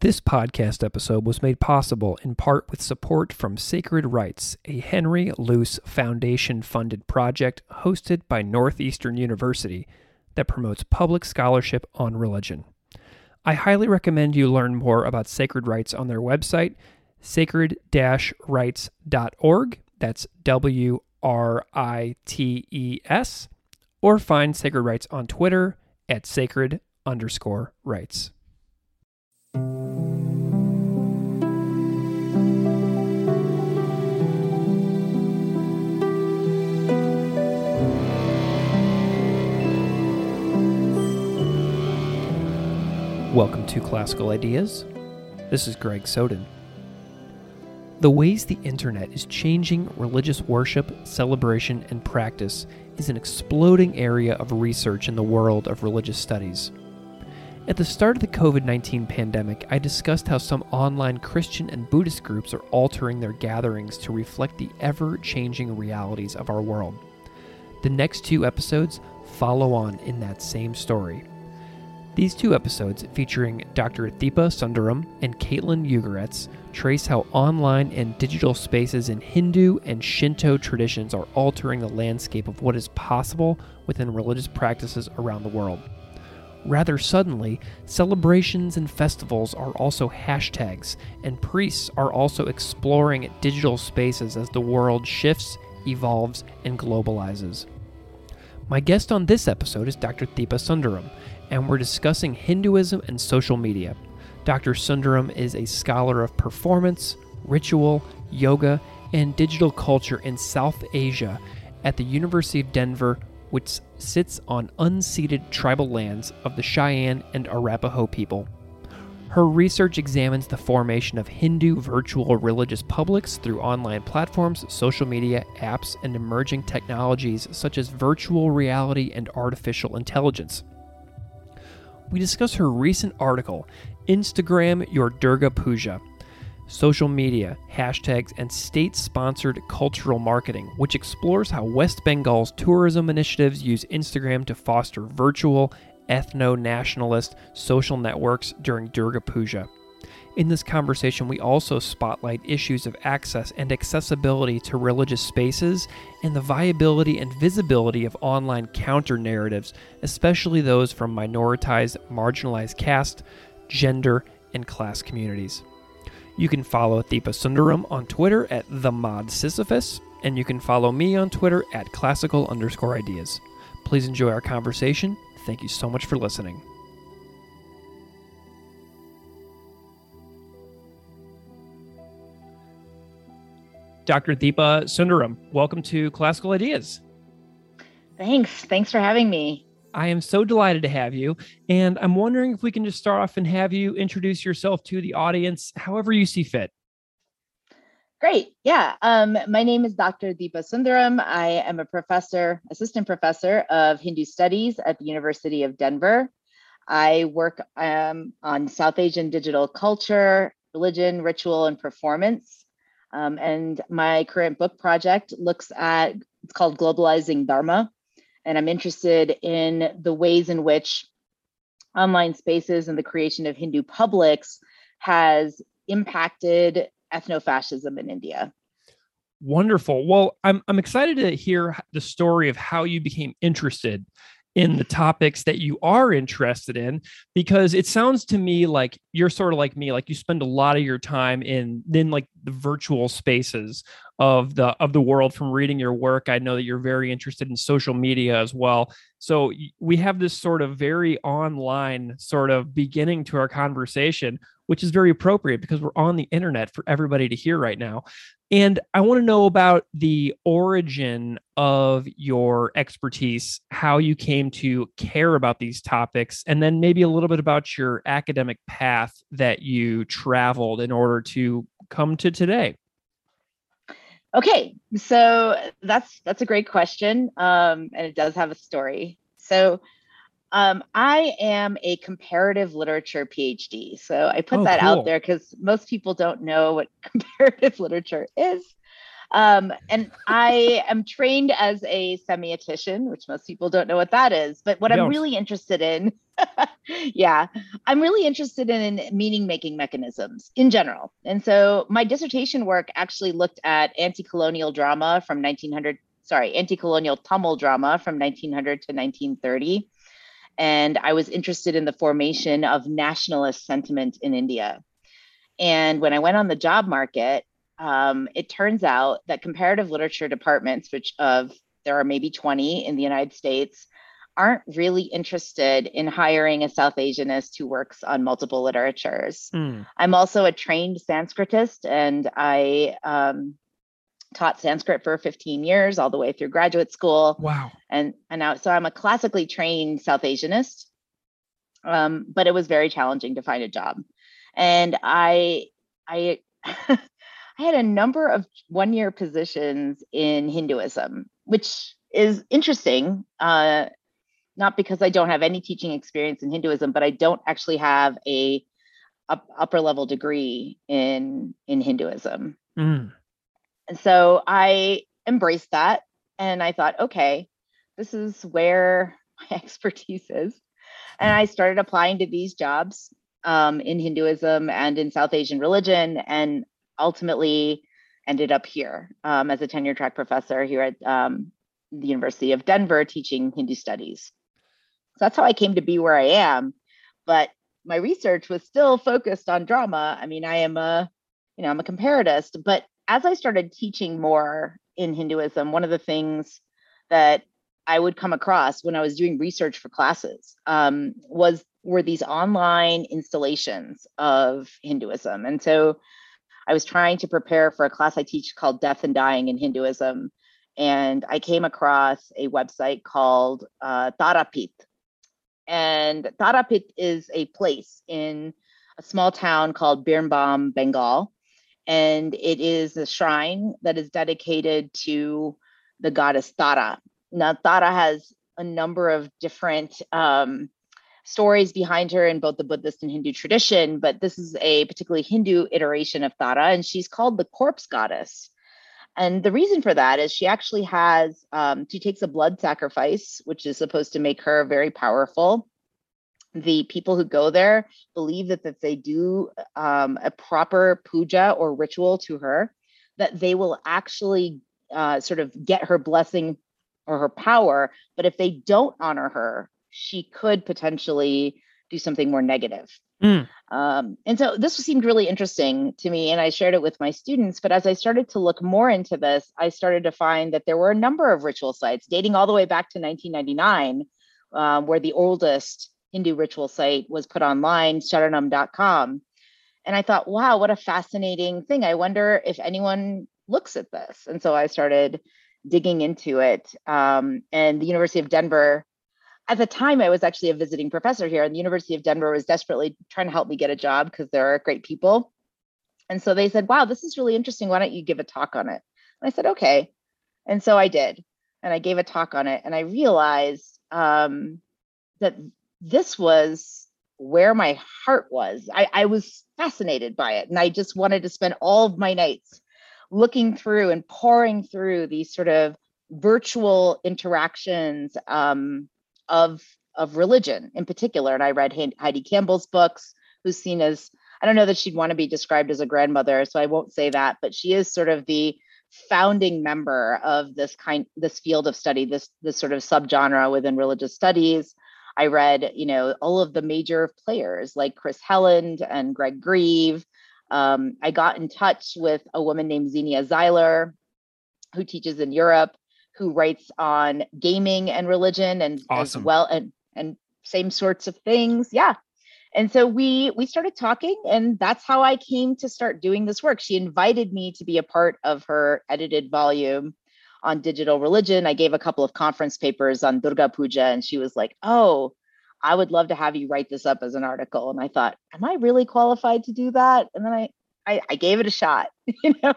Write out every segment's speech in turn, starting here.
This podcast episode was made possible in part with support from Sacred Writes, a Henry Luce Foundation funded project hosted by Northeastern University that promotes public scholarship on religion. I highly recommend you learn more about Sacred Writes on their website, sacred writes.org. That's W R I T E S. Or find Sacred Writes on Twitter at sacred underscore writes. Welcome to Classical Ideas. This is Greg Soden. The ways the internet is changing religious worship, celebration, and practice is an exploding area of research in the world of religious studies. At the start of the COVID 19 pandemic, I discussed how some online Christian and Buddhist groups are altering their gatherings to reflect the ever changing realities of our world. The next two episodes follow on in that same story. These two episodes, featuring Dr. Deepa Sundaram and Kaitlyn Ugoretz, trace how online and digital spaces in Hindu and Shinto traditions are altering the landscape of what is possible within religious practices around the world. Rather suddenly, celebrations and festivals are also hashtags, and priests are also exploring digital spaces as the world shifts, evolves, and globalizes. My guest on this episode is Dr. Deepa Sundaram and we're discussing Hinduism and social media. Dr. Sundaram is a scholar of performance, ritual, yoga, and digital culture in South Asia at the University of Denver, which sits on unceded tribal lands of the Cheyenne and Arapaho people. Her research examines the formation of Hindu virtual religious publics through online platforms, social media, apps, and emerging technologies such as virtual reality and artificial intelligence we discuss her recent article, Instagram Your Durga Puja, social media, hashtags, and state sponsored cultural marketing, which explores how West Bengal's tourism initiatives use Instagram to foster virtual, ethno nationalist social networks during Durga Puja. In this conversation, we also spotlight issues of access and accessibility to religious spaces and the viability and visibility of online counter narratives, especially those from minoritized, marginalized caste, gender, and class communities. You can follow Deepa Sundaram on Twitter at the Mod Sisyphus, and you can follow me on Twitter at classical underscore ideas. Please enjoy our conversation. Thank you so much for listening. Dr. Deepa Sundaram, welcome to Classical Ideas. Thanks. Thanks for having me. I am so delighted to have you. And I'm wondering if we can just start off and have you introduce yourself to the audience however you see fit. Great. Yeah. Um, my name is Dr. Deepa Sundaram. I am a professor, assistant professor of Hindu studies at the University of Denver. I work um, on South Asian digital culture, religion, ritual, and performance. Um, and my current book project looks at it's called Globalizing Dharma. And I'm interested in the ways in which online spaces and the creation of Hindu publics has impacted ethno-fascism in India. Wonderful. Well, I'm I'm excited to hear the story of how you became interested in the topics that you are interested in because it sounds to me like you're sort of like me like you spend a lot of your time in then like the virtual spaces of the of the world from reading your work. I know that you're very interested in social media as well. So we have this sort of very online sort of beginning to our conversation which is very appropriate because we're on the internet for everybody to hear right now and I want to know about the origin of your expertise, how you came to care about these topics, and then maybe a little bit about your academic path that you traveled in order to come to today. Okay, so that's that's a great question, um, and it does have a story. So um, I am a comparative literature PhD. So I put oh, that cool. out there because most people don't know what comparative literature is. Um, and I am trained as a semiotician, which most people don't know what that is. But what I'm really interested in, yeah, I'm really interested in meaning making mechanisms in general. And so my dissertation work actually looked at anti colonial drama from 1900, sorry, anti colonial Tamil drama from 1900 to 1930. And I was interested in the formation of nationalist sentiment in India. And when I went on the job market, um, it turns out that comparative literature departments, which of there are maybe 20 in the United States, aren't really interested in hiring a South Asianist who works on multiple literatures. Mm. I'm also a trained Sanskritist, and I um, taught Sanskrit for 15 years, all the way through graduate school. Wow! And and now, so I'm a classically trained South Asianist, um, but it was very challenging to find a job, and I I. I had a number of one year positions in Hinduism, which is interesting. Uh, not because I don't have any teaching experience in Hinduism, but I don't actually have a, a upper level degree in in Hinduism. Mm. And so I embraced that and I thought, okay, this is where my expertise is. And I started applying to these jobs um, in Hinduism and in South Asian religion. And ultimately ended up here um, as a tenure track professor here at um, the University of Denver teaching Hindu studies. So that's how I came to be where I am. But my research was still focused on drama. I mean, I am a, you know, I'm a comparatist, but as I started teaching more in Hinduism, one of the things that I would come across when I was doing research for classes um, was were these online installations of Hinduism. And so I was trying to prepare for a class I teach called Death and Dying in Hinduism. And I came across a website called uh, Tarapith. And Tarapith is a place in a small town called Birbhum, Bengal. And it is a shrine that is dedicated to the goddess Tara. Now, Tara has a number of different um, stories behind her in both the Buddhist and Hindu tradition, but this is a particularly Hindu iteration of Tara, and she's called the corpse goddess. And the reason for that is she actually has, um, she takes a blood sacrifice, which is supposed to make her very powerful. The people who go there believe that if they do um, a proper puja or ritual to her, that they will actually uh, sort of get her blessing or her power. But if they don't honor her, she could potentially do something more negative. Mm. Um, and so this seemed really interesting to me, and I shared it with my students. But as I started to look more into this, I started to find that there were a number of ritual sites dating all the way back to 1999, um, where the oldest Hindu ritual site was put online, sharanam.com. And I thought, wow, what a fascinating thing. I wonder if anyone looks at this. And so I started digging into it. Um, and the University of Denver at the time I was actually a visiting professor here, and the University of Denver was desperately trying to help me get a job because there are great people. And so they said, Wow, this is really interesting. Why don't you give a talk on it? And I said, Okay. And so I did. And I gave a talk on it. And I realized um, that this was where my heart was. I, I was fascinated by it. And I just wanted to spend all of my nights looking through and pouring through these sort of virtual interactions um, of of religion in particular. And I read Heidi Campbell's books, who's seen as I don't know that she'd want to be described as a grandmother, so I won't say that, but she is sort of the founding member of this kind this field of study, this this sort of subgenre within religious studies. I read, you know, all of the major players like Chris Helland and Greg Grieve. Um, I got in touch with a woman named Xenia Zeiler, who teaches in Europe who writes on gaming and religion and awesome. as well and and same sorts of things. Yeah. And so we we started talking and that's how I came to start doing this work. She invited me to be a part of her edited volume on digital religion. I gave a couple of conference papers on Durga Puja and she was like, "Oh, I would love to have you write this up as an article." And I thought, "Am I really qualified to do that?" And then I I, I gave it a shot, you know.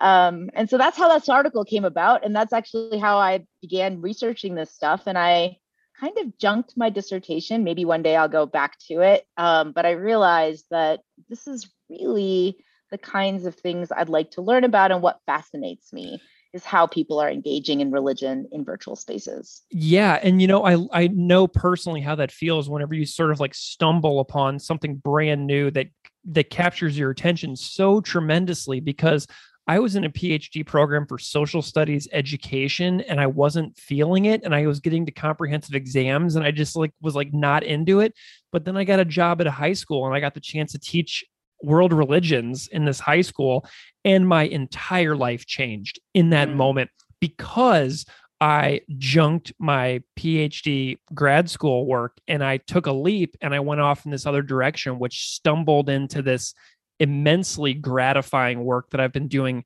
Um, and so that's how this article came about, and that's actually how I began researching this stuff. And I kind of junked my dissertation. Maybe one day I'll go back to it. Um, but I realized that this is really the kinds of things I'd like to learn about and what fascinates me is how people are engaging in religion in virtual spaces. Yeah, and you know, I I know personally how that feels whenever you sort of like stumble upon something brand new that that captures your attention so tremendously because I was in a PhD program for social studies education and I wasn't feeling it and I was getting to comprehensive exams and I just like was like not into it but then I got a job at a high school and I got the chance to teach world religions in this high school and my entire life changed in that mm. moment because I junked my PhD grad school work and I took a leap and I went off in this other direction, which stumbled into this immensely gratifying work that I've been doing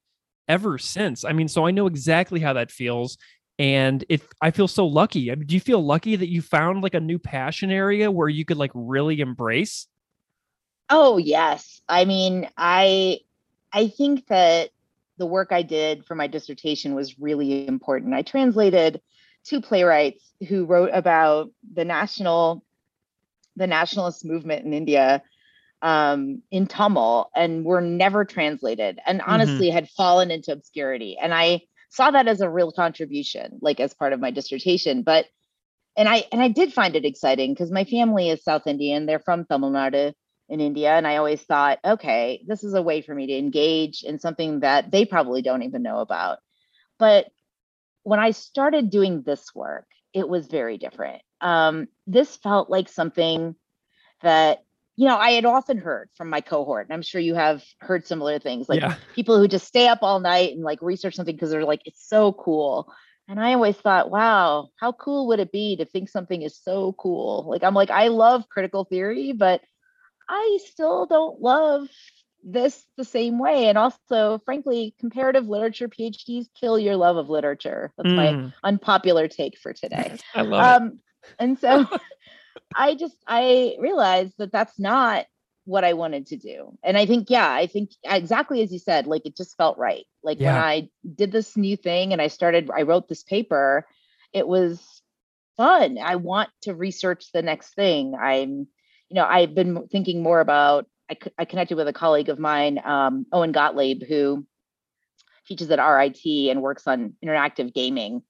ever since. I mean, so I know exactly how that feels. And if I feel so lucky, I mean, do you feel lucky that you found like a new passion area where you could like really embrace? Oh, yes. I mean, I I think that the work I did for my dissertation was really important. I translated two playwrights who wrote about the national the nationalist movement in India um, in Tamil and were never translated and mm-hmm. honestly mm-hmm. had fallen into obscurity. And I saw that as a real contribution, like as part of my dissertation. But and I and I did find it exciting because my family is South Indian. They're from Tamil Nadu in India. And I always thought, okay, this is a way for me to engage in something that they probably don't even know about. But when I started doing this work, it was very different. Um, this felt like something that, you know, I had often heard from my cohort, and I'm sure you have heard similar things like yeah. people who just stay up all night and like research something because they're like, it's so cool. And I always thought, wow, how cool would it be to think something is so cool? Like, I'm like, I love critical theory, but I still don't love this the same way. And also, frankly, comparative literature PhDs kill your love of literature. That's mm. my unpopular take for today. I love um, it. And so I just I realized that that's not what I wanted to do. And I think, yeah, I think exactly as you said, like it just felt right. Like yeah. when I did this new thing and I started, I wrote this paper, it was fun. I want to research the next thing. I'm you know, I've been thinking more about. I, I connected with a colleague of mine, um, Owen Gottlieb, who teaches at RIT and works on interactive gaming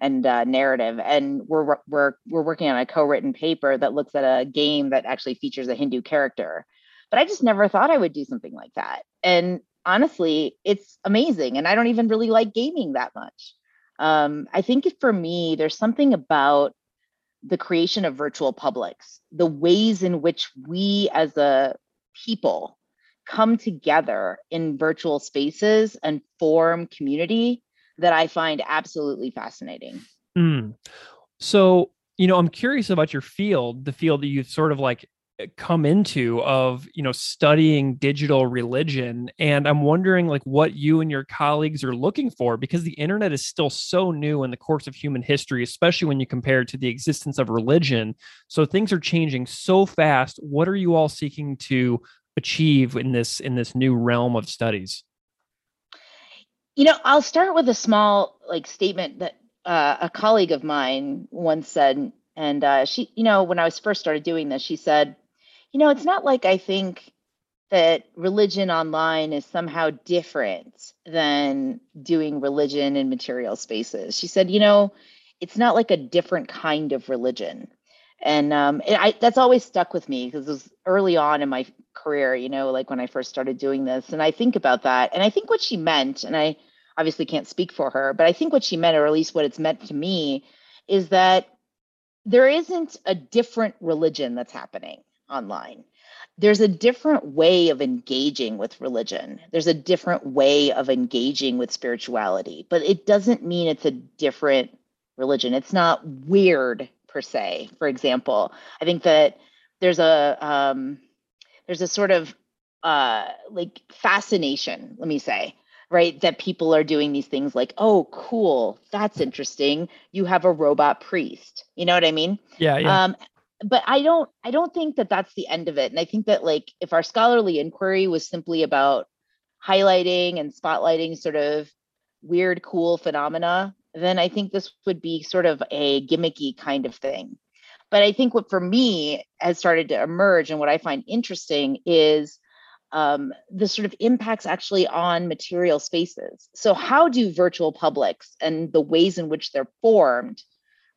and uh, narrative. And we're we're we're working on a co-written paper that looks at a game that actually features a Hindu character. But I just never thought I would do something like that. And honestly, it's amazing. And I don't even really like gaming that much. Um, I think for me, there's something about the creation of virtual publics, the ways in which we as a people come together in virtual spaces and form community that I find absolutely fascinating. Mm. So, you know, I'm curious about your field, the field that you've sort of like come into of you know studying digital religion and i'm wondering like what you and your colleagues are looking for because the internet is still so new in the course of human history especially when you compare it to the existence of religion. So things are changing so fast. What are you all seeking to achieve in this in this new realm of studies? You know i'll start with a small like statement that uh, a colleague of mine once said and uh, she you know when i was first started doing this she said you know, it's not like I think that religion online is somehow different than doing religion in material spaces. She said, you know, it's not like a different kind of religion. And um, I, that's always stuck with me because it was early on in my career, you know, like when I first started doing this. And I think about that. And I think what she meant, and I obviously can't speak for her, but I think what she meant, or at least what it's meant to me, is that there isn't a different religion that's happening online there's a different way of engaging with religion. There's a different way of engaging with spirituality, but it doesn't mean it's a different religion. It's not weird per se. For example, I think that there's a um, there's a sort of uh, like fascination. Let me say, right, that people are doing these things like, oh, cool, that's interesting. You have a robot priest. You know what I mean? Yeah. yeah. Um, but I don't I don't think that that's the end of it. And I think that like if our scholarly inquiry was simply about highlighting and spotlighting sort of weird cool phenomena, then I think this would be sort of a gimmicky kind of thing. But I think what for me has started to emerge and what I find interesting is um, the sort of impacts actually on material spaces. So, how do virtual publics and the ways in which they're formed,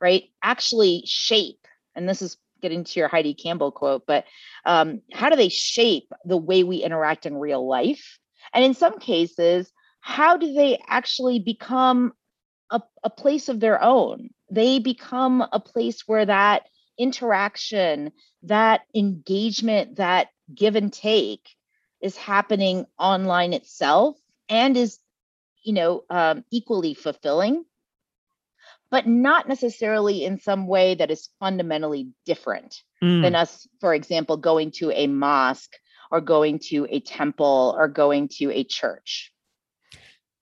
right, actually shape? And this is getting to your Heidi Campbell quote, but um, how do they shape the way we interact in real life? And in some cases, how do they actually become a, a place of their own? They become a place where that interaction, that engagement, that give and take is happening online itself and is you know um, equally fulfilling but not necessarily in some way that is fundamentally different mm. than us for example going to a mosque or going to a temple or going to a church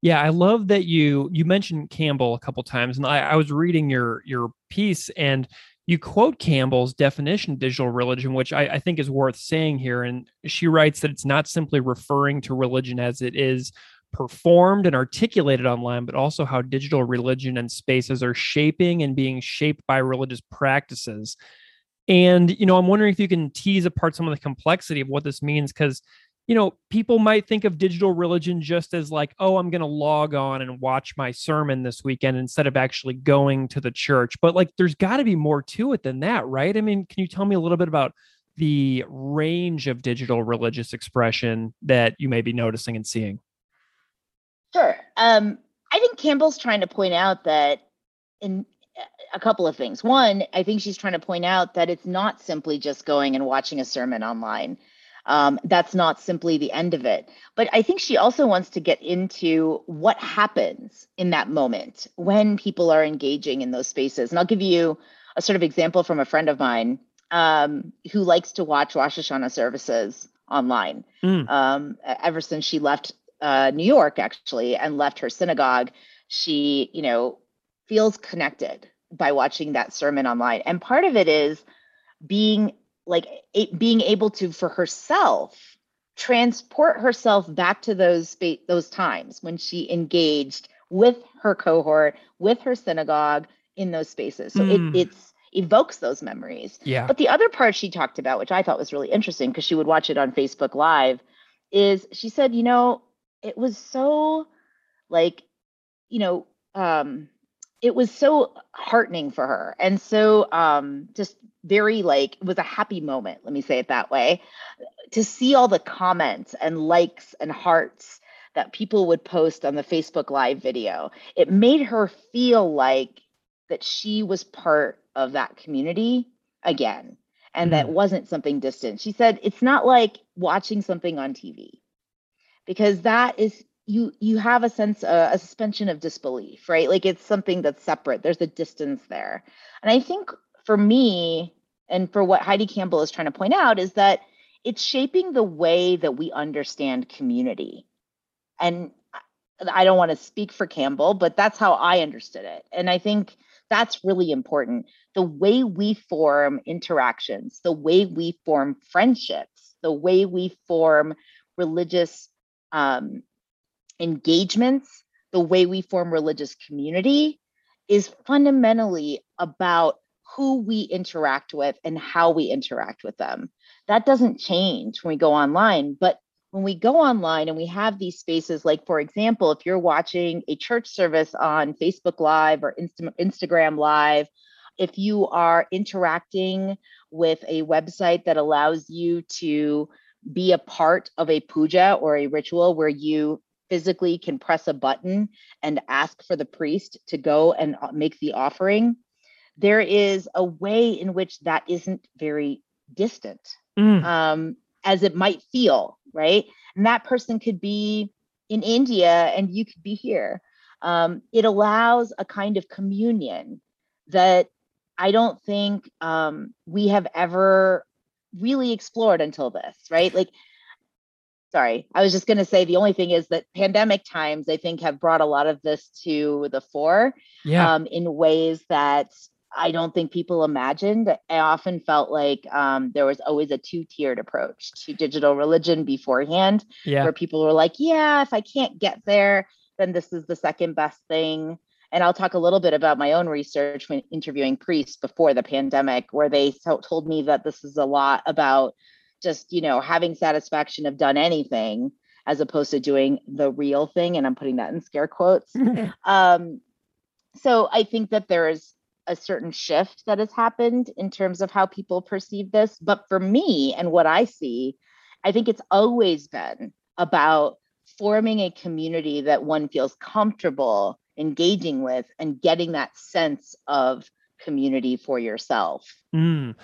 yeah i love that you you mentioned campbell a couple times and I, I was reading your your piece and you quote Campbell's definition of digital religion, which I, I, think is worth saying here. And she writes that it's not simply referring to religion as it is performed and articulated online, but also how digital religion and spaces are shaping and being shaped by religious practices. And, you know, I'm wondering if you can tease apart some of the complexity of what this means, because you know, people might think of digital religion just as like, oh, I'm going to log on and watch my sermon this weekend instead of actually going to the church. But like, there's got to be more to it than that, right? I mean, can you tell me a little bit about the range of digital religious expression that you may be noticing and seeing? Sure. Um, I think Campbell's trying to point out that in a couple of things. One, I think she's trying to point out that it's not simply just going and watching a sermon online um, that's not simply the end of it. But I think she also wants to get into what happens in that moment when people are engaging in those spaces. And I'll give you a sort of example from a friend of mine um, who likes to watch Rosh Hashanah services online. Mm. Um, ever since she left uh, New York, actually, and left her synagogue, she, you know, feels connected by watching that sermon online. And part of it is being like it, being able to for herself transport herself back to those those times when she engaged with her cohort with her synagogue in those spaces so mm. it it's evokes those memories yeah but the other part she talked about which i thought was really interesting because she would watch it on facebook live is she said you know it was so like you know um it was so heartening for her and so um just very like it was a happy moment let me say it that way to see all the comments and likes and hearts that people would post on the facebook live video. It made her feel like that she was part of that community again and mm-hmm. that wasn't something distant. She said it's not like watching something on tv because that is you you have a sense uh, a suspension of disbelief right? Like it's something that's separate. There's a distance there. And i think for me and for what heidi campbell is trying to point out is that it's shaping the way that we understand community. And i don't want to speak for campbell but that's how i understood it. And i think that's really important. The way we form interactions the way we form friendships the way we form religious um, engagements, the way we form religious community is fundamentally about who we interact with and how we interact with them. That doesn't change when we go online, but when we go online and we have these spaces, like for example, if you're watching a church service on Facebook Live or Insta- Instagram Live, if you are interacting with a website that allows you to be a part of a puja or a ritual where you physically can press a button and ask for the priest to go and uh, make the offering, there is a way in which that isn't very distant mm. um, as it might feel, right? And that person could be in India and you could be here. Um, it allows a kind of communion that I don't think um, we have ever really explored until this, right? Like sorry i was just going to say the only thing is that pandemic times i think have brought a lot of this to the fore yeah. um, in ways that i don't think people imagined i often felt like um, there was always a two-tiered approach to digital religion beforehand yeah. where people were like yeah if i can't get there then this is the second best thing and I'll talk a little bit about my own research when interviewing priests before the pandemic, where they told me that this is a lot about just you know having satisfaction of done anything as opposed to doing the real thing and i'm putting that in scare quotes. Um, so i think that there is a certain shift that has happened in terms of how people perceive this. But for me and what i see i think it's always been about forming a community that one feels comfortable engaging with and getting that sense of community for yourself. Mm.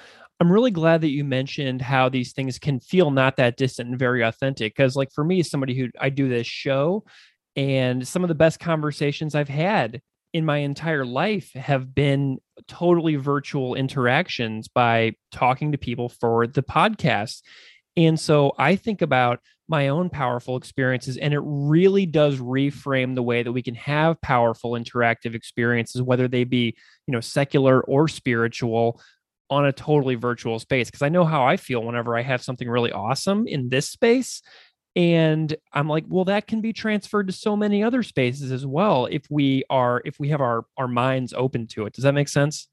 I'm really glad that you mentioned how these things can feel not that distant and very authentic. Because, like, for me, somebody who I do this show, and some of the best conversations I've had in my entire life have been totally virtual interactions by talking to people for the podcast. And so I think about my own powerful experiences and it really does reframe the way that we can have powerful interactive experiences whether they be you know secular or spiritual on a totally virtual space. Because i know how i feel whenever i have something really awesome in this space and i'm like well that can be transferred to so many other spaces as well if we are if we have our our minds open to it. Does that make sense?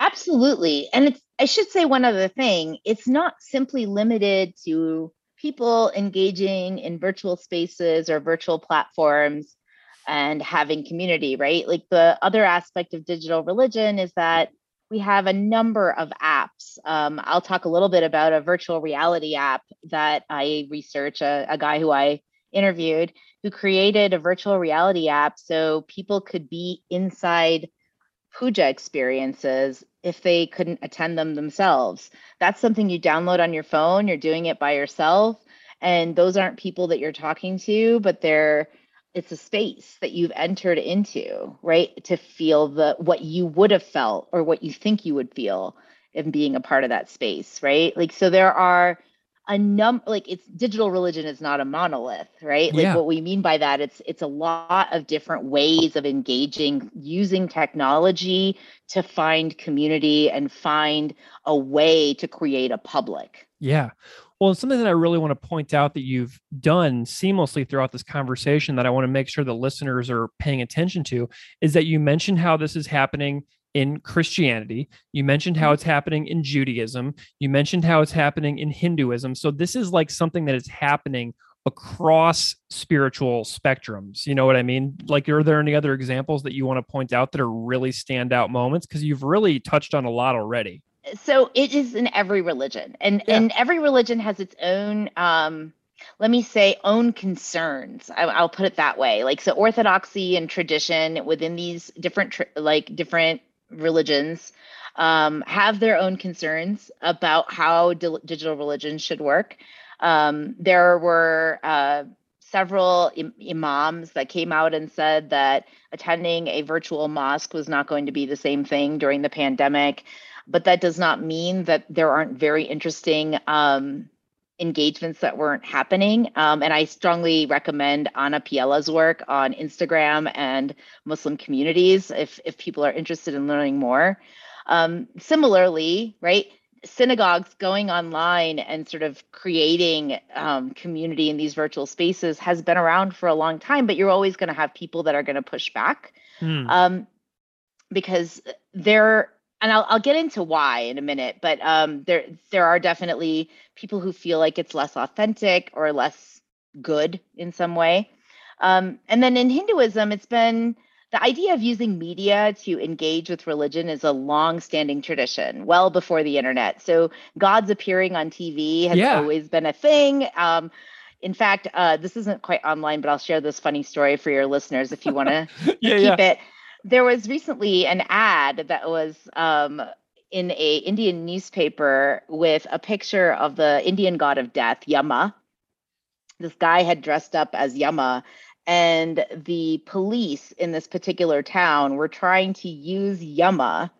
Absolutely and it's i should say one other thing it's not simply limited to people engaging in virtual spaces or virtual platforms and having community, right? Like the other aspect of digital religion is that we have a number of apps. Um, I'll talk a little bit about a virtual reality app that I research, a, a guy who I interviewed who created a virtual reality app so people could be inside puja experiences if they couldn't attend them themselves. That's something you download on your phone, you're doing it by yourself, and those aren't people that you're talking to, but they're it's a space that you've entered into, right? To feel the what you would have felt or what you think you would feel in being a part of that space, right? Like so there are a num like it's digital religion is not a monolith right? Like yeah. what we mean by that it's it's a lot of different ways of engaging using technology to find community and find a way to create a public. Yeah. Well, something that I really want to point out that you've done seamlessly throughout this conversation that I want to make sure the listeners are paying attention to is that you mentioned how this is happening in Christianity. You mentioned how mm-hmm. it's happening in Judaism. You mentioned how it's happening in Hinduism. So this is like something that is happening across spiritual spectrums. You know what I mean? Like, are there any other examples that you want to point out that are really standout moments? Because you've really touched on a lot already. So it is in every religion, and yeah. and every religion has its own um, let me say own concerns I, will put it that way like so orthodoxy and tradition within these different like different religions um, have their own concerns about how di- digital religion should work. Um, there were uh, several Im- imams that came out and said that attending a virtual mosque was not going to be the same thing during the pandemic. But that does not mean that there aren't very interesting um, engagements that weren't happening. Um, and I strongly recommend Anna Piela's work on Instagram and Muslim communities if, if people are interested in learning more. Um, similarly, right, synagogues going online and sort of creating um, community in these virtual spaces has been around for a long time, but you're always going to have people that are going to push back um, because they're and I'll, I'll get into why in a minute, but um, there there are definitely people who feel like it's less authentic or less good in some way. Um, and then in Hinduism, it's been the idea of using media to engage with religion is a long-standing tradition, well before the internet. So gods appearing on TV has yeah. always been a thing. Um, in fact, uh, this isn't quite online, but I'll share this funny story for your listeners if you want to yeah, keep yeah. it there was recently an ad that was um, in a Indian newspaper with a picture of the Indian god of death, Yama. This guy had dressed up as Yama, and the police in this particular town were trying to use Yama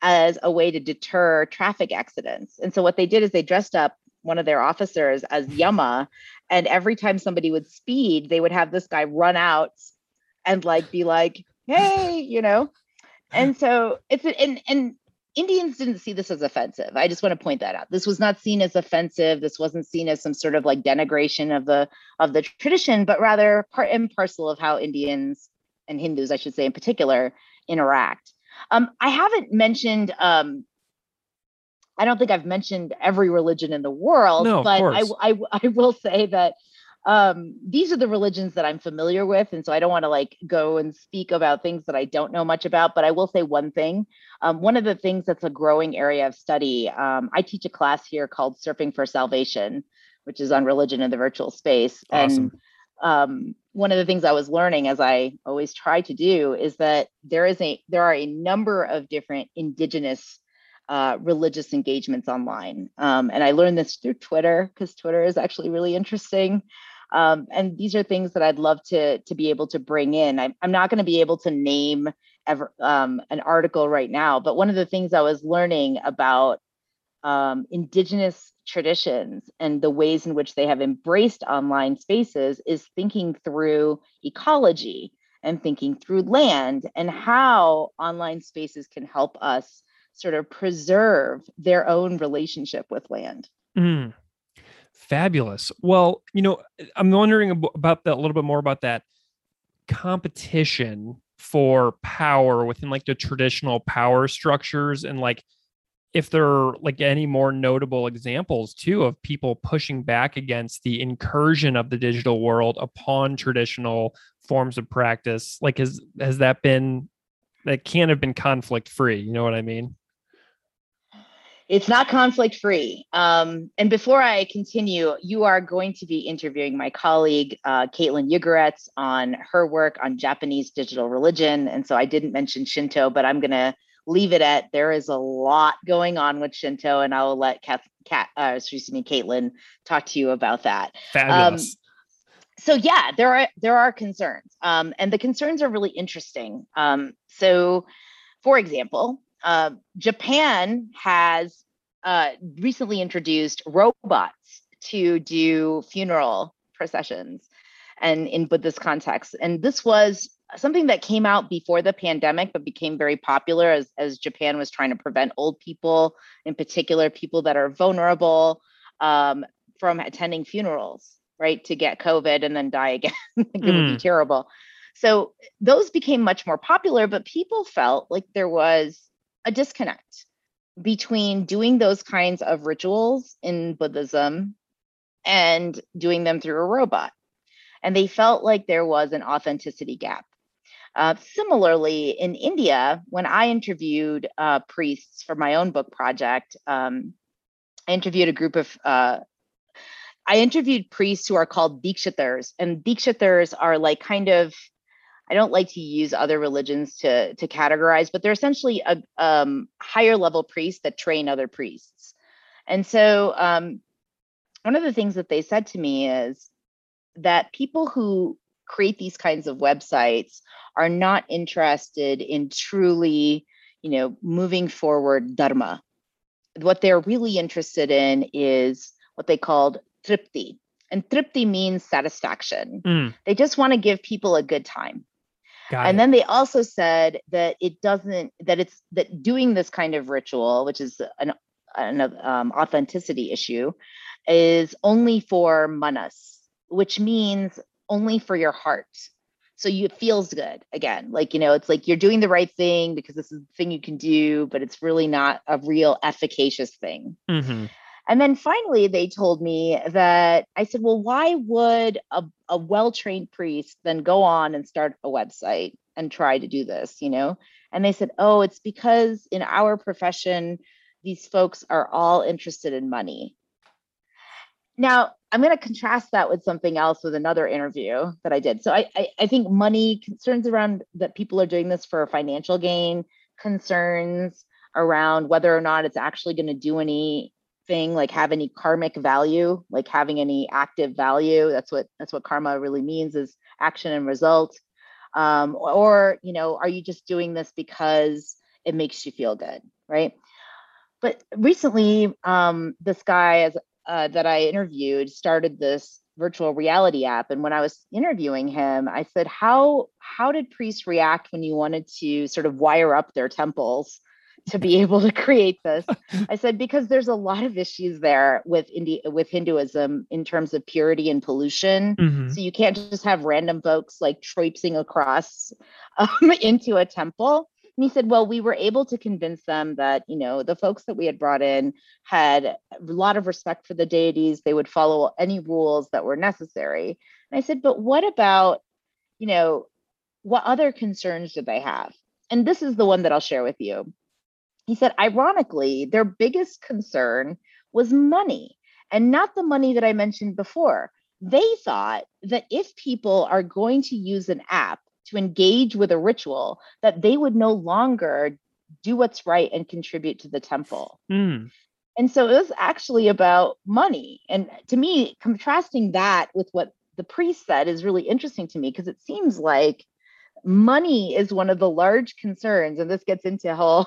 as a way to deter traffic accidents. And so what they did is they dressed up one of their officers as Yama, and every time somebody would speed, they would have this guy run out and like be like, hey, you know. And so it's and and Indians didn't see this as offensive. I just want to point that out. This was not seen as offensive. This wasn't seen as some sort of like denigration of the of the tradition, but rather part and parcel of how Indians and Hindus, I should say, in particular, interact. Um, I haven't mentioned um, I don't think I've mentioned every religion in the world, no, but I, I, I will say that um, these are the religions that I'm familiar with. And so I don't want to like go and speak about things that I don't know much about, but I will say one thing. Um, one of the things that's a growing area of study, um, I teach a class here called Surfing for Salvation, which is on religion in the virtual space. Awesome. And um, one of the things I was learning, as I always try to do, is that there is a there are a number of different indigenous uh, religious engagements online. Um, and I learned this through Twitter because Twitter is actually really interesting. Um, and these are things that I'd love to to be able to bring in. I, I'm not going to be able to name ever um, an article right now, but one of the things I was learning about um, indigenous traditions and the ways in which they have embraced online spaces is thinking through ecology and thinking through land and how online spaces can help us sort of preserve their own relationship with land. Mm. Fabulous. Well, you know, eh, I'm wondering about that a little bit more about that competition for power within like the traditional power structures and like if there are like any more notable examples too of people pushing back against the incursion of the digital world upon traditional forms of practice like has has that been that can't have been conflict free you know what i mean it's not conflict free. Um, and before I continue, you are going to be interviewing my colleague, uh, Kaitlyn Ugoretz, on her work on Japanese digital religion. And so I didn't mention Shinto, but I'm going to leave it at there is a lot going on with Shinto, and I will let Kat, Kat uh, excuse me, Kaitlyn, talk to you about that. Fabulous. Um, so yeah, there are there are concerns, um, and the concerns are really interesting. Um, so, for example, uh, Japan has uh, recently introduced robots to do funeral processions and in Buddhist context. And this was something that came out before the pandemic, but became very popular as, as Japan was trying to prevent old people, in particular, people that are vulnerable, um, from attending funerals, right? To get COVID and then die again. it mm. would be hmm. terrible. So those became much more popular, but people felt like there was a disconnect between doing those kinds of rituals in Buddhism and doing them through a robot. And they felt like there was an authenticity gap. Uh, similarly, in India, when I interviewed uh, priests for my own book project, um, I interviewed a group of uh, I interviewed priests who are called dikshitars, and dikshitars are like kind of I don't like to use other religions to to categorize, but they're essentially a um, higher level priests that train other priests. And so, um, one of the things that they said to me is that people who create these kinds of websites are not interested in truly, you know, moving forward dharma. What they're really interested in is what they called tripti. And tripti means satisfaction. Mm. They just want to give people a good time. Got and it. then they also said that it doesn't that it's that doing this kind of ritual, which is an, an um, authenticity issue, is only for manas, which means only for your heart. So you it feels good again. Like, you know, it's like you're doing the right thing because this is the thing you can do, but it's really not a real efficacious thing. Mm-hmm. And then finally, they told me that I said, well, why would a, a well trained priest then go on and start a website and try to do this, you know? And they said, oh, it's because in our profession, these folks are all interested in money. Now, I'm going to contrast that with something else with another interview that I did. So I, I, I think money concerns around that people are doing this for financial gain, concerns around whether or not it's actually going to do any thing like have any karmic value like having any active value that's what that's what karma really means is action and result um, or you know are you just doing this because it makes you feel good right? But recently um, this guy as uh, that i interviewed started this virtual reality app and when i was interviewing him i said how how did priests react when you wanted to sort of wire up their temples to be able to create this. I said because there's a lot of issues there with Indi- with Hinduism in terms of purity and pollution. Mm-hmm. So you can't just have random folks like traipsing across um, into a temple. And he said, well, we were able to convince them that, you know, the folks that we had brought in had a lot of respect for the deities. They would follow any rules that were necessary. And I said, but what about, you know, what other concerns did they have? And this is the one that I'll share with you. He said, ironically, their biggest concern was money and not the money that I mentioned before. They thought that if people are going to use an app to engage with a ritual that they would no longer do what's right and contribute to the temple. Mm. And so it was actually about money. And to me, contrasting that with what the priest said is really interesting to me because it seems like money is one of the large concerns. And this gets into whole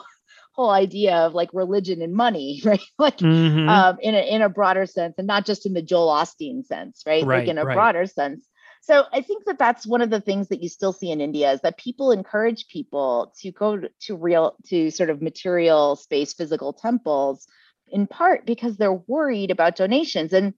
whole idea of like religion and money, right? like Mhm. um, in a in a broader sense, and not just in the Joel Osteen sense, right? Right, like in a right. broader sense. So I think that that's one of the things that you still see in India is that people encourage people to go to real to sort of material space physical temples, in part because they're worried about donations. And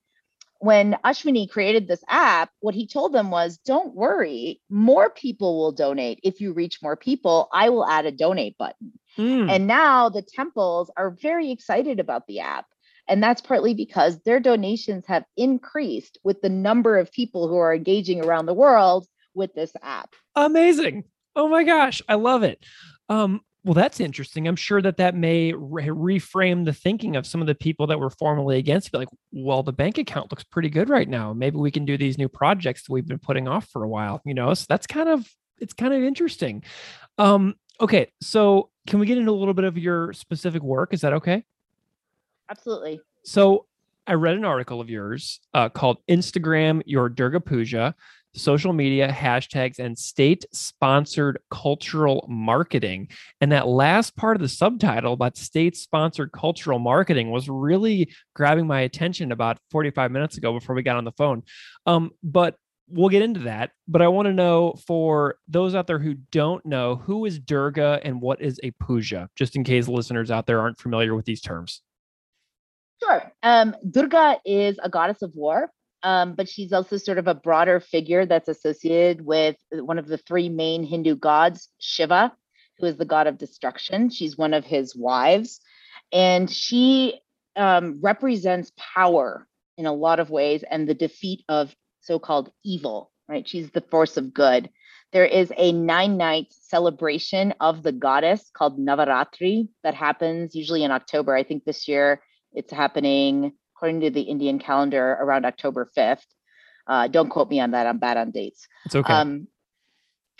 when Ashwini created this app, what he told them was, "Don't worry, more people will donate if you reach more people. I will add a donate button." Mm. And now the temples are very excited about the app. And that's partly because their donations have increased with the number of people who are engaging around the world with this app. Amazing. Oh my gosh, I love it. Um, well, that's interesting. I'm sure that that may re- reframe the thinking of some of the people that were formerly against. Be like, well, the bank account looks pretty good right now. Maybe we can do these new projects that we've been putting off for a while. You know, so that's kind of it's kind of interesting. Um, okay, so can we get into a little bit of your specific work? Is that okay? Absolutely. So I read an article of yours uh, called Instagram Your Durga Puja, social media hashtags and state sponsored cultural marketing. And that last part of the subtitle about state sponsored cultural marketing was really grabbing my attention about 45 minutes ago before we got on the phone. Um, but we'll get into that. But I want to know for those out there who don't know, who is Durga and what is a puja, just in case listeners out there aren't familiar with these terms. Sure. Um, Durga is a goddess of war, um, but she's also sort of a broader figure that's associated with one of the three main Hindu gods, Shiva, who is the god of destruction. She's one of his wives, and she um, represents power in a lot of ways and the defeat of so called evil, right? She's the force of good. There is a nine night celebration of the goddess called Navaratri that happens usually in October. I think this year it's happening according to the Indian calendar around October 5th. Uh, don't quote me on that. I'm bad on dates. It's okay. Um,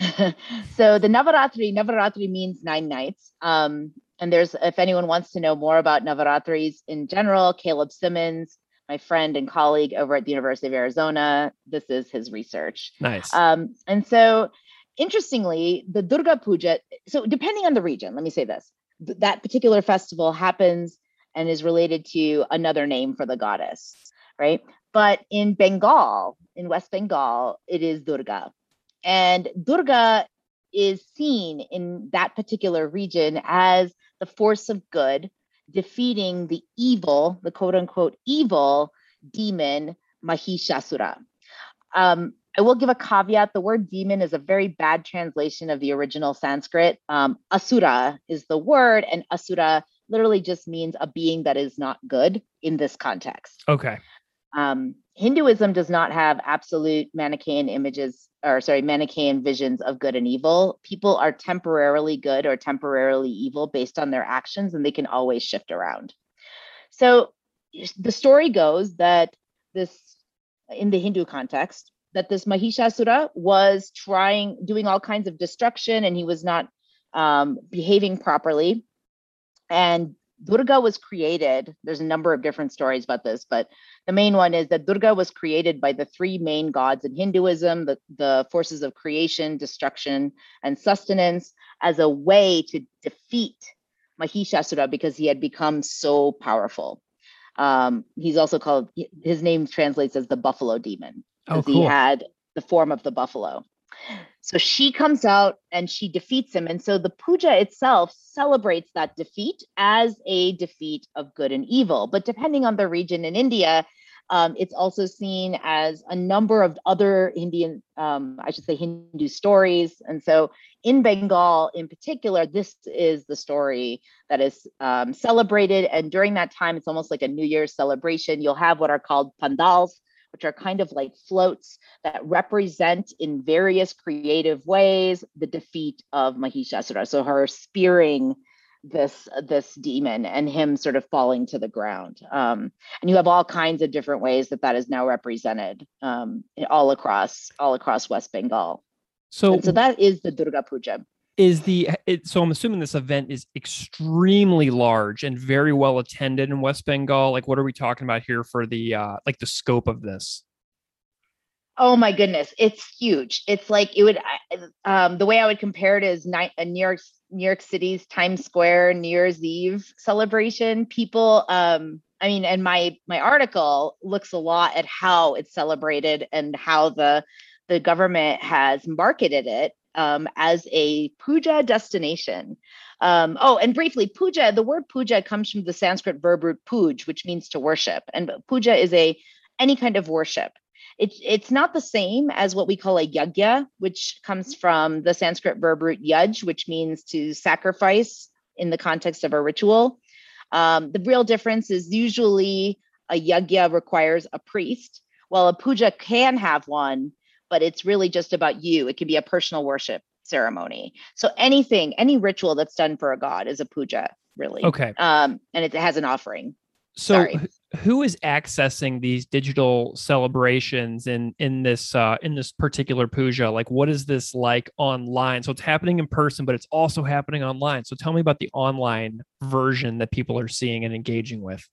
so the Navaratri, Navaratri means nine nights. Um, and there's, if anyone wants to know more about Navaratris in general, Caleb Simmons, my friend and colleague over at the University of Arizona, this is his research. nice. Um, and so, interestingly, the Durga Puja, so depending on the region, let me say this th- that particular festival happens and is related to another name for the goddess, right? But in Bengal, in West Bengal, it is Durga. And Durga is seen in that particular region as the force of good, defeating the evil, the quote unquote evil demon Mahishasura. Um, I will give a caveat. The word demon is a very bad translation of the original Sanskrit. Um, asura is the word, and asura literally just means a being that is not good in this context. okay. Um, Hinduism does not have absolute Manichaean images, or sorry, Manichaean visions of good and evil. People are temporarily good or temporarily evil based on their actions, and they can always shift around. So the story goes that this, in the Hindu context, that this Mahishasura was trying, doing all kinds of destruction, and he was not um, behaving properly. And Durga was created. There's a number of different stories about this, but the main one is that Durga was created by the three main gods in Hinduism the, the forces of creation, destruction, and sustenance as a way to defeat Mahishasura because he had become so powerful. Um, he's also called, his name translates as the buffalo demon Oh, because he had the form of the buffalo. So she comes out and she defeats him. And so the puja itself celebrates that defeat as a defeat of good and evil. But depending on the region in India, Um, it's also seen as a number of other Indian, um, I should say, Hindu stories. And so in Bengal, in particular, this is the story that is um, celebrated. And during that time, it's almost like a New Year's celebration. You'll have what are called pandals, which are kind of like floats that represent in various creative ways the defeat of Mahishasura. So her spearing this this demon and him sort of falling to the ground. Um, and you have all kinds of different ways that that is now represented um, all across all across west bengal. So and so that is the durga puja is the it, so i'm assuming this event is extremely large and very well attended in west bengal like what are we talking about here for the uh like the scope of this Oh my goodness, it's huge. It's like it would. Um, the way I would compare it is uh, New York, New York City's Times Square New Year's Eve celebration. People, um, I mean, and my my article looks a lot at how it's celebrated and how the the government has marketed it um, as a puja destination. Um, oh, and briefly, puja. The word puja comes from the Sanskrit verb root puj, which means to worship, and puja is a any kind of worship it's it's not the same as what we call a yagya, which comes from the Sanskrit verb root yaj, which means to sacrifice in the context of a ritual. Um, the real difference is usually a yagya requires a priest, while a puja can have one, but it's really just about you. It can be a personal worship ceremony. So anything, any ritual that's done for a god is a puja, really. Okay. Um, and it has an offering. So Sorry. who is accessing these digital celebrations in in this uh, in this particular puja? Like, what is this like online? So it's happening in person, but it's also happening online. So tell me about the online version that people are seeing and engaging with.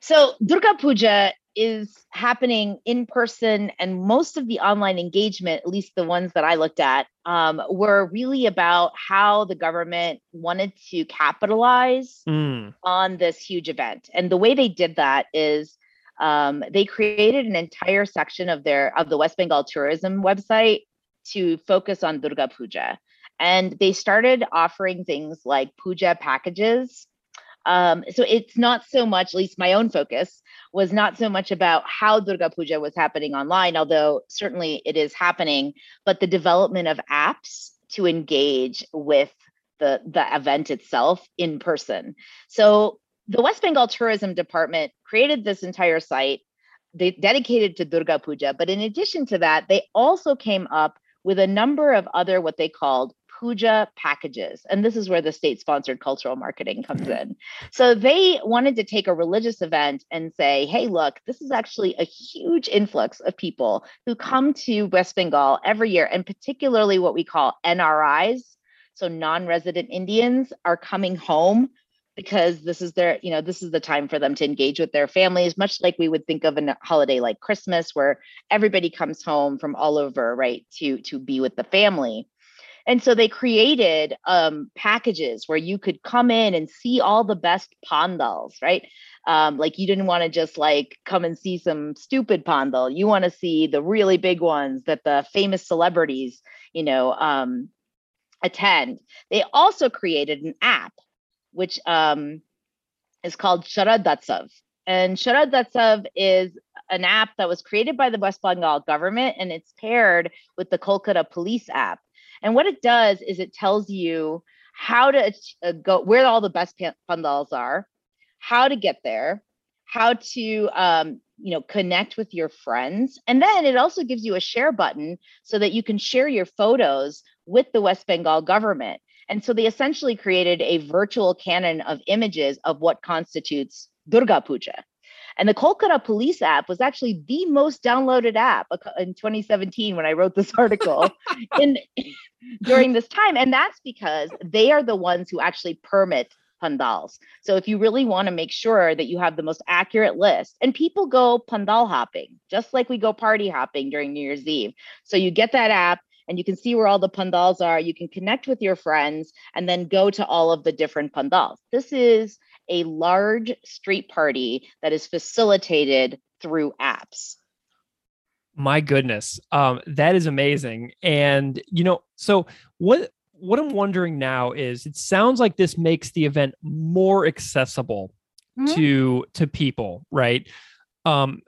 So Durga Puja is happening in person and most of the online engagement at least the ones that i looked at um, were really about how the government wanted to capitalize mm. on this huge event and the way they did that is um, they created an entire section of their of the west bengal tourism website to focus on durga puja and they started offering things like puja packages um, so it's not so much, at least my own focus was not so much about how Durga Puja was happening online, although certainly it is happening, but the development of apps to engage with the, the event itself in person. So the West Bengal Tourism Department created this entire site they dedicated to Durga Puja, but in addition to that, they also came up with a number of other what they called puja packages. And this is where the state sponsored cultural marketing comes mm-hmm. in. So they wanted to take a religious event and say, hey, look, this is actually a huge influx of people who come to West Bengal every year, and particularly what we call NRIs. So non resident Indians are coming home because this is their you know this is the time for them to engage with their families much like we would think of a holiday like christmas where everybody comes home from all over right to to be with the family and so they created um, packages where you could come in and see all the best pandals, right? Um, like you didn't want to just like come and see some stupid pandal. You want to see the really big ones that the famous celebrities, you know, um, attend. They also created an app, which um, is called Sharadotsav. And Sharadotsav is an app that was created by the West Bengal government and it's paired with the Kolkata police app. And what it does is it tells you how to uh, go, where all the best pandals are, how to get there, how to um, you know connect with your friends, and then it also gives you a share button so that you can share your photos with the West Bengal government. And so they essentially created a virtual canon of images of what constitutes Durga Puja. And the Kolkata police app was actually the most downloaded app in 2017 when I wrote this article in during this time. And that's because they are the ones who actually permit pandals. So if you really want to make sure that you have the most accurate list, and people go pandal hopping, just like we go party hopping during New Year's Eve. So you get that app and you can see where all the pandals are. You can connect with your friends and then go to all of the different pandals. This is a large street party that is facilitated through apps. My goodness, um, that is amazing. And you know, so what what I'm wondering now is, it sounds like this makes the event more accessible mm-hmm. to to people, right? Um,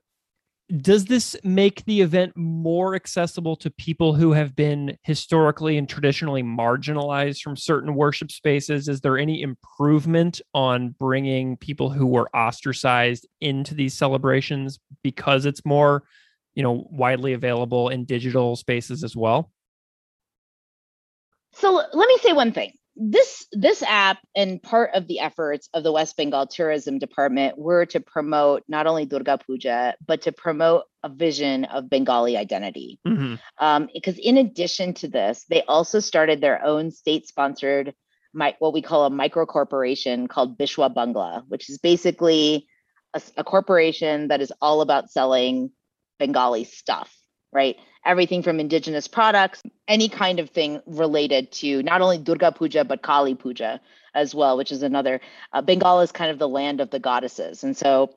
does this make the event more accessible to people who have been historically and traditionally marginalized from certain worship spaces? Is there any improvement on bringing people who were ostracized into these celebrations because it's more you know widely available in digital spaces as well? So let me say one thing this this app and part of the efforts of the West Bengal Tourism Department were to promote not only Durga Puja but to promote a vision of Bengali identity. Mm-hmm. Um, because in addition to this, they also started their own state-sponsored, what we call a micro corporation called Bishwa Bangla, which is basically a, a corporation that is all about selling Bengali stuff, right? everything from indigenous products, any kind of thing related to not only Durga Puja, but Kali Puja as well, which is another. Uh, Bengal is kind of the land of the goddesses. And so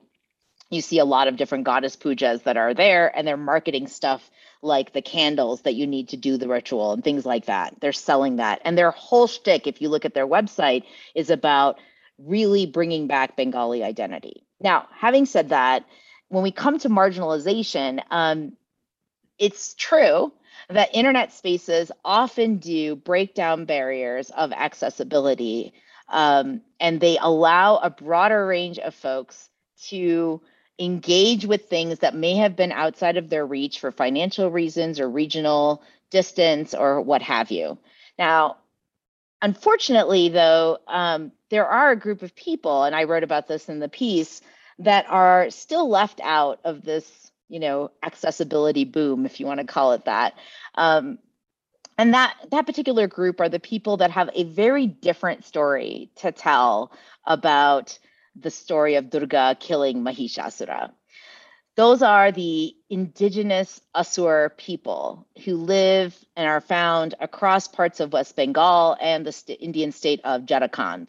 you see a lot of different goddess pujas that are there, and they're marketing stuff like the candles that you need to do the ritual and things like that. They're selling that. And their whole shtick, if you look at their website, is about really bringing back Bengali identity. Now, having said that, when we come to marginalization, um, it's true that internet spaces often do break down barriers of accessibility um, and they allow a broader range of folks to engage with things that may have been outside of their reach for financial reasons or regional distance or what have you. Now, unfortunately, though, um, there are a group of people, and I wrote about this in the piece, that are still left out of this you know accessibility boom if you want to call it that um, and that that particular group are the people that have a very different story to tell about the story of durga killing mahishasura those are the indigenous Asur people who live and are found across parts of West Bengal and the st- Indian state of Jharkhand.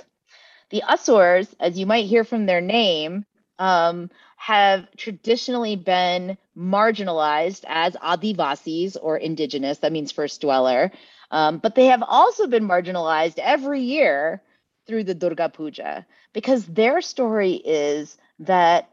The Asurs, as you might hear from their name, um, have traditionally been marginalized as Adivasis or indigenous, that means first dweller, um, but they have also been marginalized every year through the Durga Puja because their story is that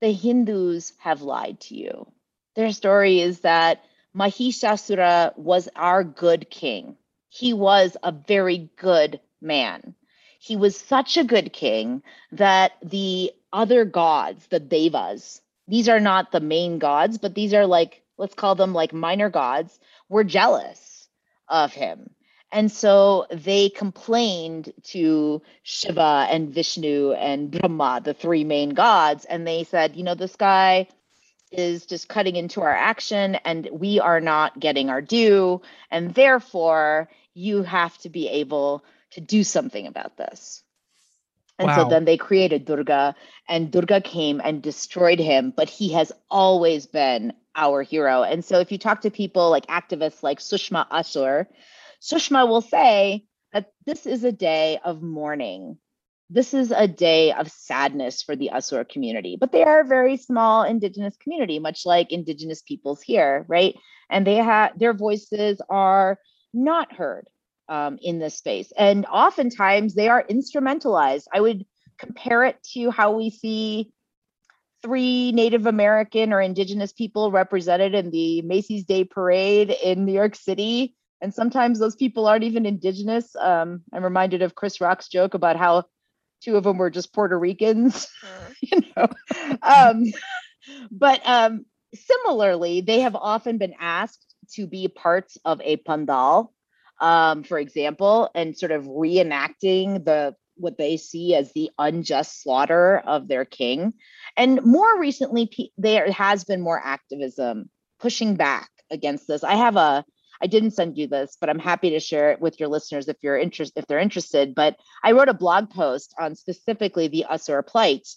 the Hindus have lied to you. Their story is that Mahishasura was our good king. He was a very good man. He was such a good king that the other gods, the devas, these are not the main gods, but these are like, let's call them like minor gods, were jealous of him. And so they complained to Shiva and Vishnu and Brahma, the three main gods, and they said, you know, this guy is just cutting into our action and we are not getting our due. And therefore, you have to be able to do something about this. And wow. so then they created Durga, and Durga came and destroyed him, but he has always been our hero. And so if you talk to people like activists like Sushma Asur, Sushma will say that this is a day of mourning. This is a day of sadness for the Asur community, but they are a very small indigenous community, much like indigenous peoples here, right? And they have their voices are not heard um, in this space. And oftentimes they are instrumentalized. I would compare it to how we see three Native American or Indigenous people represented in the Macy's Day Parade in New York City. And sometimes those people aren't even Indigenous. Um, I'm reminded of Chris Rock's joke about how two of them were just Puerto Ricans, you know. Um, but um, similarly, they have often been asked to be parts of a pandal um, for example, and sort of reenacting the what they see as the unjust slaughter of their king. And more recently, there has been more activism pushing back against this. I have a I didn't send you this, but I'm happy to share it with your listeners if you're interested if they're interested. But I wrote a blog post on specifically the Asur plight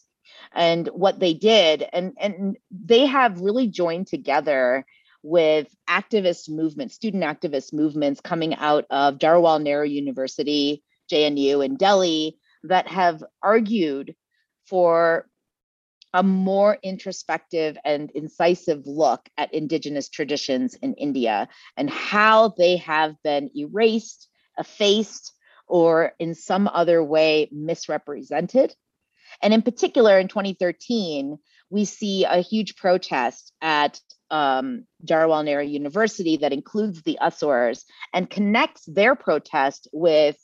and what they did, and and they have really joined together with activist movements, student activist movements coming out of Jawaharlal Nehru University, JNU in Delhi, that have argued for a more introspective and incisive look at Indigenous traditions in India and how they have been erased, effaced, or in some other way misrepresented. And in particular, in 2013, we see a huge protest at um, Jawaharlal Nehru University that includes the Asurs and connects their protest with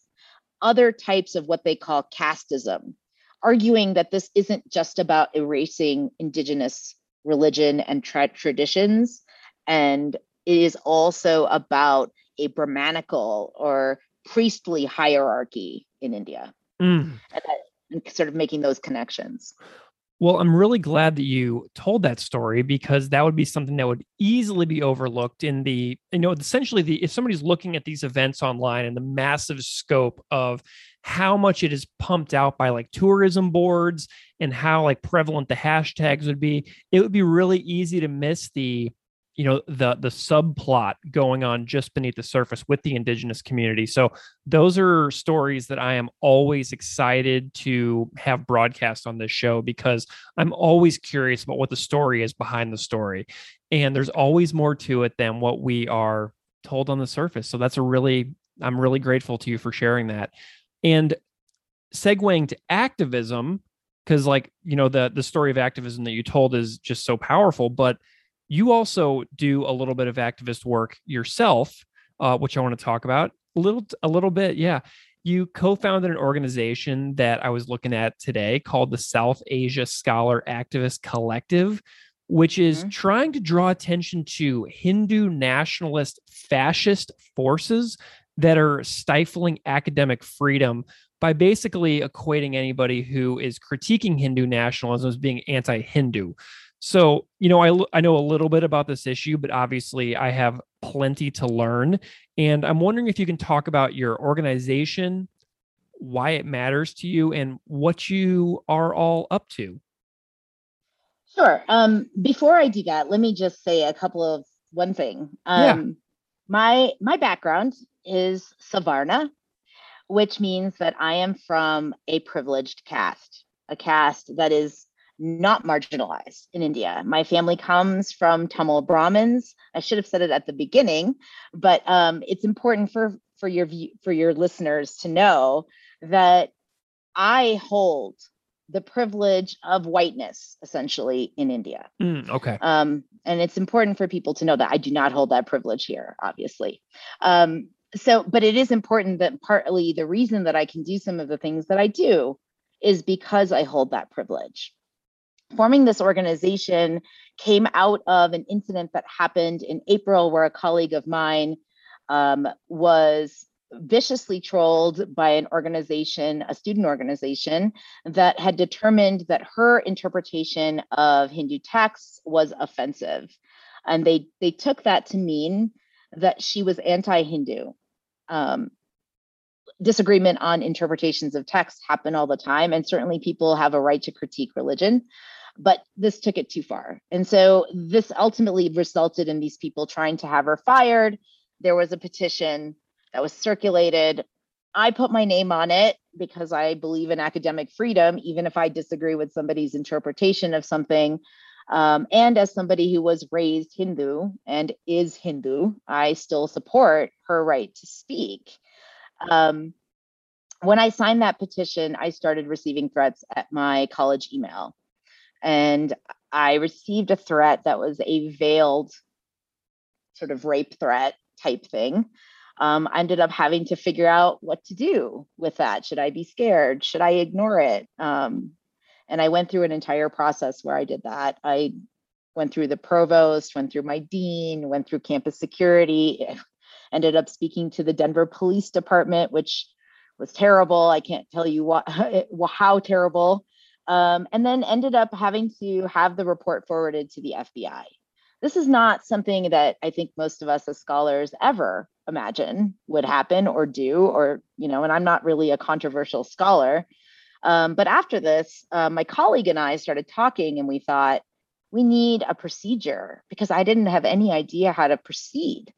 other types of what they call casteism, arguing that this isn't just about erasing indigenous religion and tra- traditions, and it is also about a Brahmanical or priestly hierarchy in India, mm. and, that, and sort of making those connections. Well, I'm really glad that you told that story because that would be something that would easily be overlooked in the, you know, essentially the if somebody's looking at these events online and the massive scope of how much it is pumped out by like tourism boards and how like prevalent the hashtags would be, it would be really easy to miss the you know the the subplot going on just beneath the surface with the indigenous community. So those are stories that i am always excited to have broadcast on this show because i'm always curious about what the story is behind the story. And there's always more to it than what we are told on the surface. So that's a really i'm really grateful to you for sharing that. And segueing to activism because like you know the the story of activism that you told is just so powerful but you also do a little bit of activist work yourself, uh, which I want to talk about a little, a little bit. Yeah, you co-founded an organization that I was looking at today called the South Asia Scholar Activist Collective, which is mm-hmm. trying to draw attention to Hindu nationalist fascist forces that are stifling academic freedom by basically equating anybody who is critiquing Hindu nationalism as being anti-Hindu. So, you know, I, I know a little bit about this issue, but obviously I have plenty to learn. And I'm wondering if you can talk about your organization, why it matters to you, and what you are all up to. Sure. Um, before I do that, let me just say a couple of one thing. Um, yeah. My my background is Savarna, which means that I am from a privileged caste, a caste that is not marginalized in India. My family comes from Tamil Brahmins. I should have said it at the beginning, but um, it's important for for your view, for your listeners to know that I hold the privilege of whiteness essentially in India. Mm, okay. Um, and it's important for people to know that I do not hold that privilege here, obviously. Um, so, but it is important that partly the reason that I can do some of the things that I do is because I hold that privilege forming this organization came out of an incident that happened in April where a colleague of mine um, was viciously trolled by an organization, a student organization, that had determined that her interpretation of Hindu texts was offensive. And they, they took that to mean that she was anti Hindu. Um, disagreement on interpretations of text happen all the time, and certainly people have a right to critique religion but this took it too far. And so this ultimately resulted in these people trying to have her fired. There was a petition that was circulated. I put my name on it because I believe in academic freedom, even if I disagree with somebody's interpretation of something. Um, and as somebody who was raised Hindu and is Hindu, I still support her right to speak. Um, when I signed that petition, I started receiving threats at my college email and I received a threat that was a veiled sort of rape threat type thing. Um, I ended up having to figure out what to do with that. Should I be scared? Should I ignore it? Um, and I went through an entire process where I did that. I went through the provost, went through my dean, went through campus security, ended up speaking to the Denver Police Department, which was terrible. I can't tell you what how terrible um, and then ended up having to have the report forwarded to the FBI. This is not something that I think most of us as scholars ever imagine would happen or do, or, you know, and I'm not really a controversial scholar. Um, but after this, uh, my colleague and I started talking and we thought, we need a procedure because I didn't have any idea how to proceed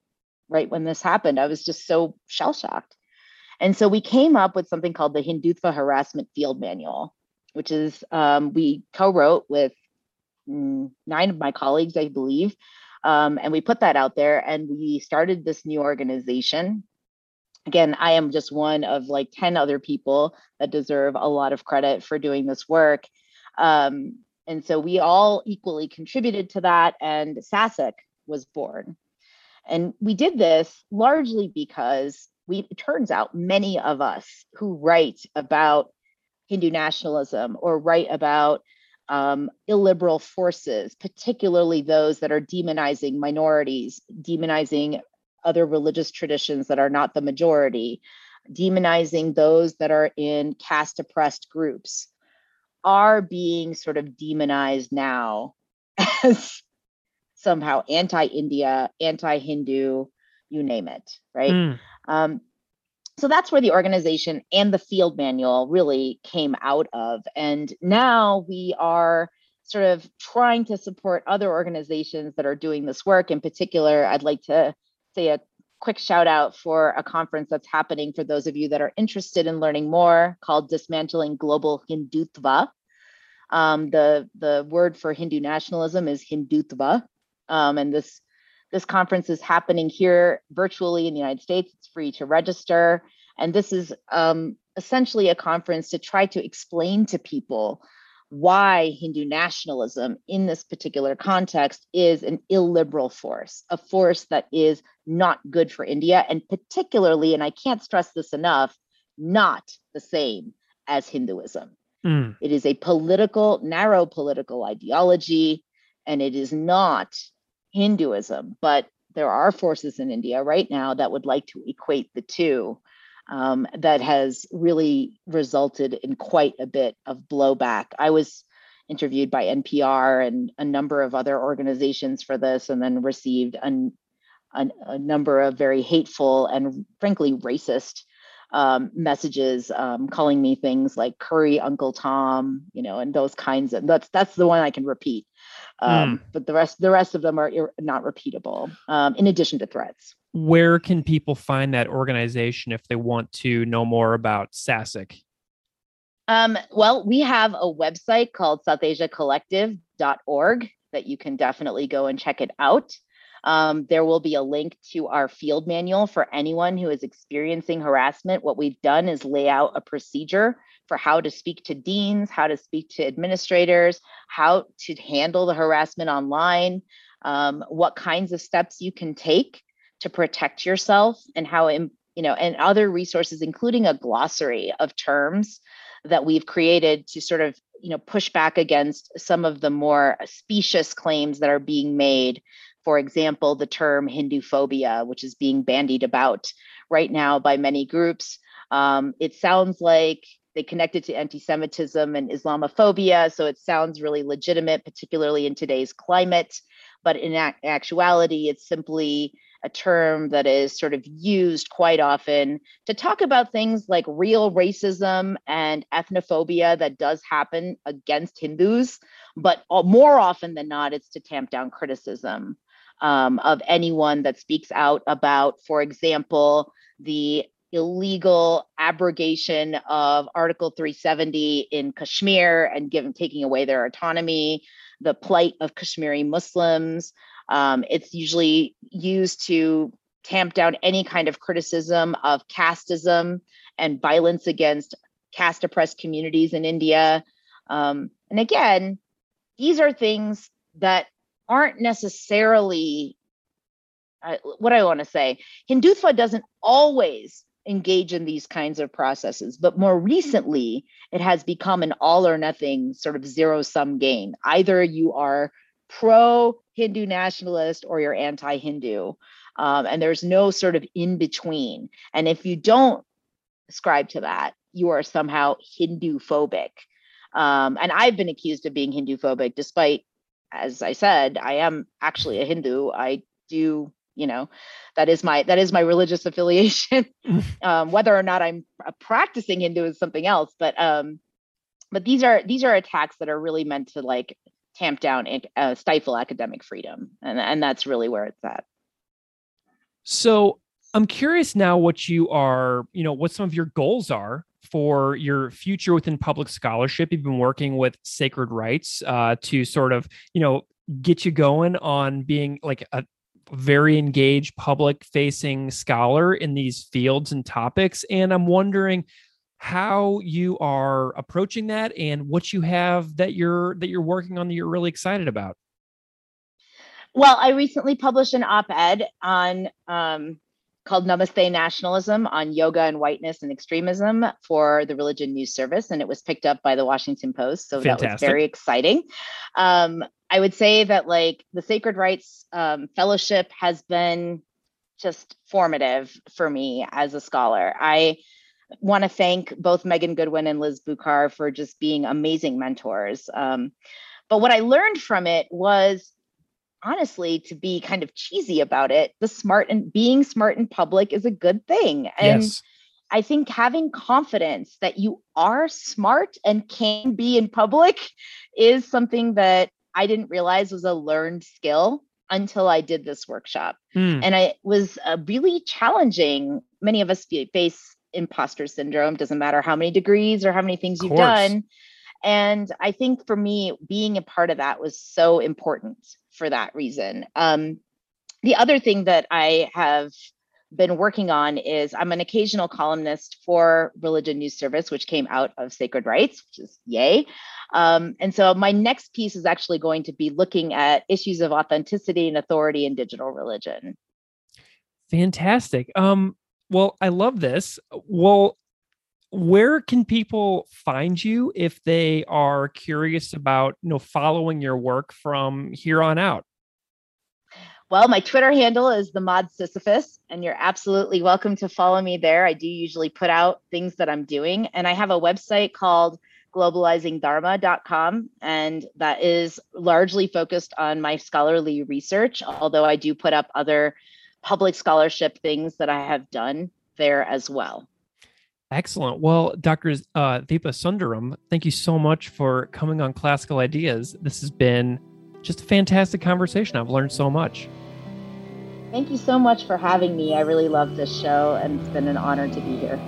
right when this happened. I was just so shell shocked. And so we came up with something called the Hindutva Harassment Field Manual which is um, we co-wrote with mm, nine of my colleagues, I believe, um, and we put that out there. And we started this new organization. Again, I am just one of like ten other people that deserve a lot of credit for doing this work. Um, And so we all equally contributed to that, and SASAC was born. And we did this largely because we, it turns out many of us who write about Hindu nationalism or write about um, illiberal forces, particularly those that are demonizing minorities, demonizing other religious traditions that are not the majority, demonizing those that are in caste oppressed groups, are being sort of demonized now as somehow anti India, anti Hindu, you name it, right? Mm. Um, so that's where the organization and the field manual really came out of. And now we are sort of trying to support other organizations that are doing this work. In particular, I'd like to say a quick shout out for a conference that's happening for those of you that are interested in learning more called Dismantling Global Hindutva. Um, the, the word for Hindu nationalism is Hindutva. Um, and this, this conference is happening here virtually in the United States. It's free to register. And this is um, essentially a conference to try to explain to people why Hindu nationalism in this particular context is an illiberal force, a force that is not good for India, and particularly, and I can't stress this enough, not the same as Hinduism. Mm. It is a political, narrow political ideology, and it is not Hinduism. But there are forces in India right now that would like to equate the two um, that has really resulted in quite a bit of blowback. I was interviewed by NPR and a number of other organizations for this, and then received an, an, a number of very hateful and frankly racist um, messages um, calling me things like curry uncle tom you know and those kinds of that's that's the one i can repeat um, mm. but the rest the rest of them are ir- not repeatable um, in addition to threats where can people find that organization if they want to know more about SASAC? Um, well, we have a website called southasiacollective.org that you can definitely go and check it out. Um, there will be a link to our field manual for anyone who is experiencing harassment. What we've done is lay out a procedure for how to speak to deans, how to speak to administrators, how to handle the harassment online, um, what kinds of steps you can take to protect yourself and how you know and other resources including a glossary of terms that we've created to sort of you know push back against some of the more specious claims that are being made. For example the term hindu phobia which is being bandied about right now by many groups. Um, it sounds like they connect it to anti-semitism and islamophobia so it sounds really legitimate particularly in today's climate but in actuality it's simply a term that is sort of used quite often to talk about things like real racism and ethnophobia that does happen against Hindus. But more often than not, it's to tamp down criticism um, of anyone that speaks out about, for example, the illegal abrogation of Article 370 in Kashmir and given taking away their autonomy, the plight of Kashmiri Muslims, um, it's usually used to tamp down any kind of criticism of casteism and violence against caste oppressed communities in India. Um, and again, these are things that aren't necessarily uh, what I want to say. Hindutva doesn't always engage in these kinds of processes, but more recently, it has become an all or nothing sort of zero sum game. Either you are pro Hindu nationalist or you're anti Hindu. Um, and there's no sort of in between. And if you don't ascribe to that, you are somehow Hindu phobic. Um, and I've been accused of being Hindu phobic, despite, as I said, I am actually a Hindu. I do, you know, that is my that is my religious affiliation. um, whether or not I'm practicing Hindu is something else. But um, but these are these are attacks that are really meant to like tamp down and uh, stifle academic freedom and, and that's really where it's at so i'm curious now what you are you know what some of your goals are for your future within public scholarship you've been working with sacred writes uh, to sort of you know get you going on being like a very engaged public facing scholar in these fields and topics and i'm wondering how you are approaching that and what you have that you're that you're working on that you're really excited about. Well, I recently published an op-ed on um, called Namaste Nationalism on yoga and whiteness and extremism for the Religion News Service, and it was picked up by the Washington Post. So Fantastic. that was very exciting. Um, I would say that like the Sacred Writes um, Fellowship has been just formative for me as a scholar. I want to thank both Megan Goodwin and Liz Bucar for just being amazing mentors. Um, but what I learned from it was honestly to be kind of cheesy about it the smart and being smart in public is a good thing and yes. i think having confidence that you are smart and can be in public is something that i didn't realize was a learned skill until i did this workshop mm. and it was uh, really challenging many of us face imposter syndrome doesn't matter how many degrees or how many things you've done and i think for me being a part of that was so important for that reason. Um, the other thing that I have been working on is I'm an occasional columnist for Religion News Service, which came out of Sacred Writes, which is yay. Um, and so my next piece is actually going to be looking at issues of authenticity and authority in digital religion. Fantastic. Um, well, I love this. Well, where can people find you if they are curious about you know following your work from here on out well my twitter handle is the mod sisyphus and you're absolutely welcome to follow me there i do usually put out things that i'm doing and i have a website called globalizingdharma.com and that is largely focused on my scholarly research although i do put up other public scholarship things that i have done there as well Excellent. Well, Dr. Uh, Deepa Sundaram, thank you so much for coming on Classical Ideas. This has been just a fantastic conversation. I've learned so much. Thank you so much for having me. I really love this show, and it's been an honor to be here.